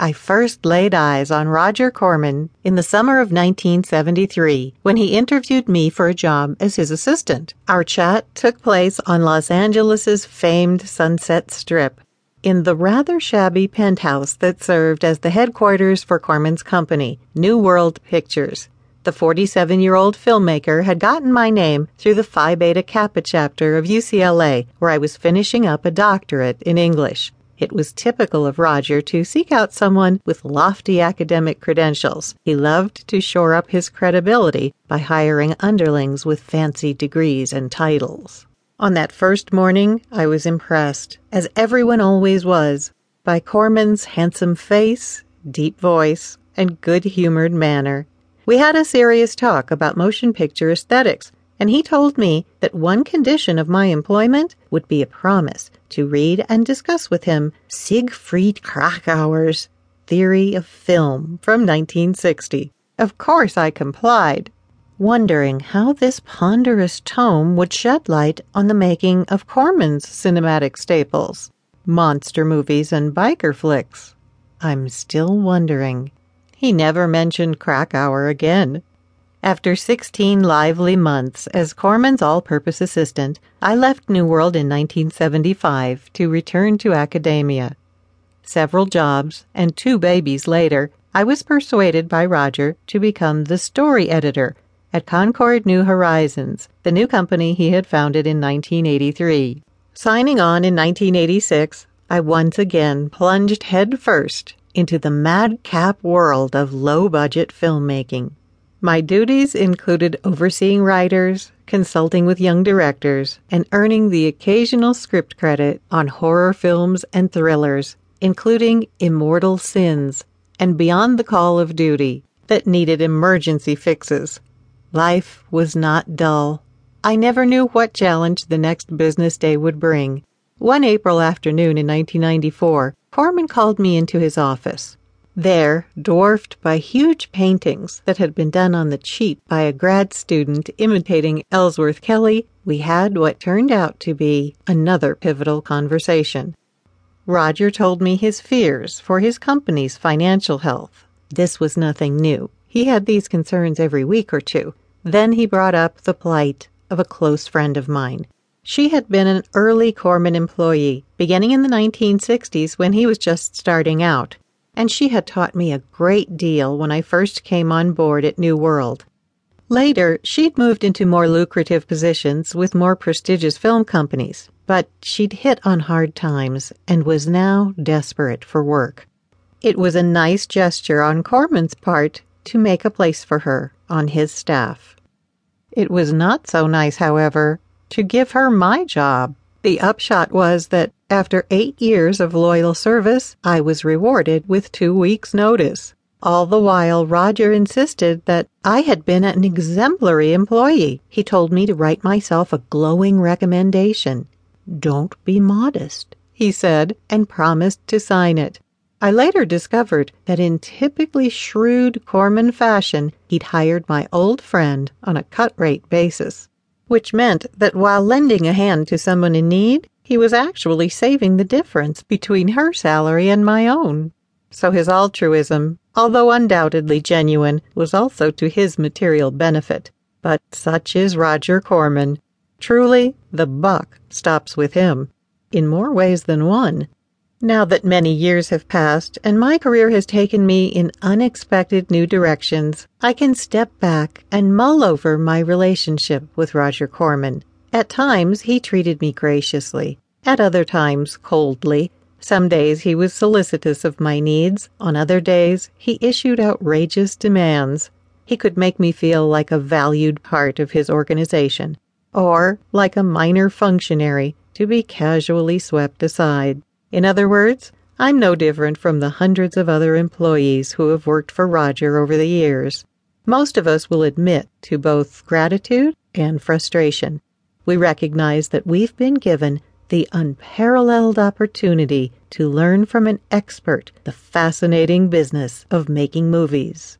I first laid eyes on Roger Corman in the summer of 1973 when he interviewed me for a job as his assistant. Our chat took place on Los Angeles' famed Sunset Strip in the rather shabby penthouse that served as the headquarters for Corman's company, New World Pictures. The 47 year old filmmaker had gotten my name through the Phi Beta Kappa chapter of UCLA, where I was finishing up a doctorate in English. It was typical of Roger to seek out someone with lofty academic credentials. He loved to shore up his credibility by hiring underlings with fancy degrees and titles. On that first morning, I was impressed, as everyone always was, by Corman's handsome face, deep voice, and good humored manner. We had a serious talk about motion picture aesthetics, and he told me that one condition of my employment would be a promise to read and discuss with him Siegfried Kracauer's Theory of Film from 1960. Of course, I complied, wondering how this ponderous tome would shed light on the making of Corman's cinematic staples, monster movies and biker flicks. I'm still wondering. He never mentioned Kracauer again. After 16 lively months as Corman's all purpose assistant, I left New World in 1975 to return to academia. Several jobs and two babies later, I was persuaded by Roger to become the story editor at Concorde New Horizons, the new company he had founded in 1983. Signing on in 1986, I once again plunged headfirst into the madcap world of low budget filmmaking. My duties included overseeing writers, consulting with young directors, and earning the occasional script credit on horror films and thrillers, including Immortal Sins and Beyond the Call of Duty, that needed emergency fixes. Life was not dull. I never knew what challenge the next business day would bring. One April afternoon in 1994, Corman called me into his office. There, dwarfed by huge paintings that had been done on the cheap by a grad student imitating Ellsworth Kelly, we had what turned out to be another pivotal conversation. Roger told me his fears for his company's financial health. This was nothing new. He had these concerns every week or two. Then he brought up the plight of a close friend of mine. She had been an early Corman employee, beginning in the 1960s when he was just starting out and she had taught me a great deal when I first came on board at New World. Later, she'd moved into more lucrative positions with more prestigious film companies, but she'd hit on hard times and was now desperate for work. It was a nice gesture on Corman's part to make a place for her on his staff. It was not so nice, however, to give her my job. The upshot was that after eight years of loyal service, I was rewarded with two weeks' notice. All the while, Roger insisted that I had been an exemplary employee. He told me to write myself a glowing recommendation. Don't be modest, he said, and promised to sign it. I later discovered that in typically shrewd Corman fashion, he'd hired my old friend on a cut rate basis, which meant that while lending a hand to someone in need, he was actually saving the difference between her salary and my own. So his altruism, although undoubtedly genuine, was also to his material benefit. But such is Roger Corman. Truly, the buck stops with him, in more ways than one. Now that many years have passed and my career has taken me in unexpected new directions, I can step back and mull over my relationship with Roger Corman. At times he treated me graciously, at other times coldly. Some days he was solicitous of my needs, on other days he issued outrageous demands. He could make me feel like a valued part of his organization, or like a minor functionary to be casually swept aside. In other words, I'm no different from the hundreds of other employees who have worked for Roger over the years. Most of us will admit to both gratitude and frustration we recognize that we've been given the unparalleled opportunity to learn from an expert the fascinating business of making movies.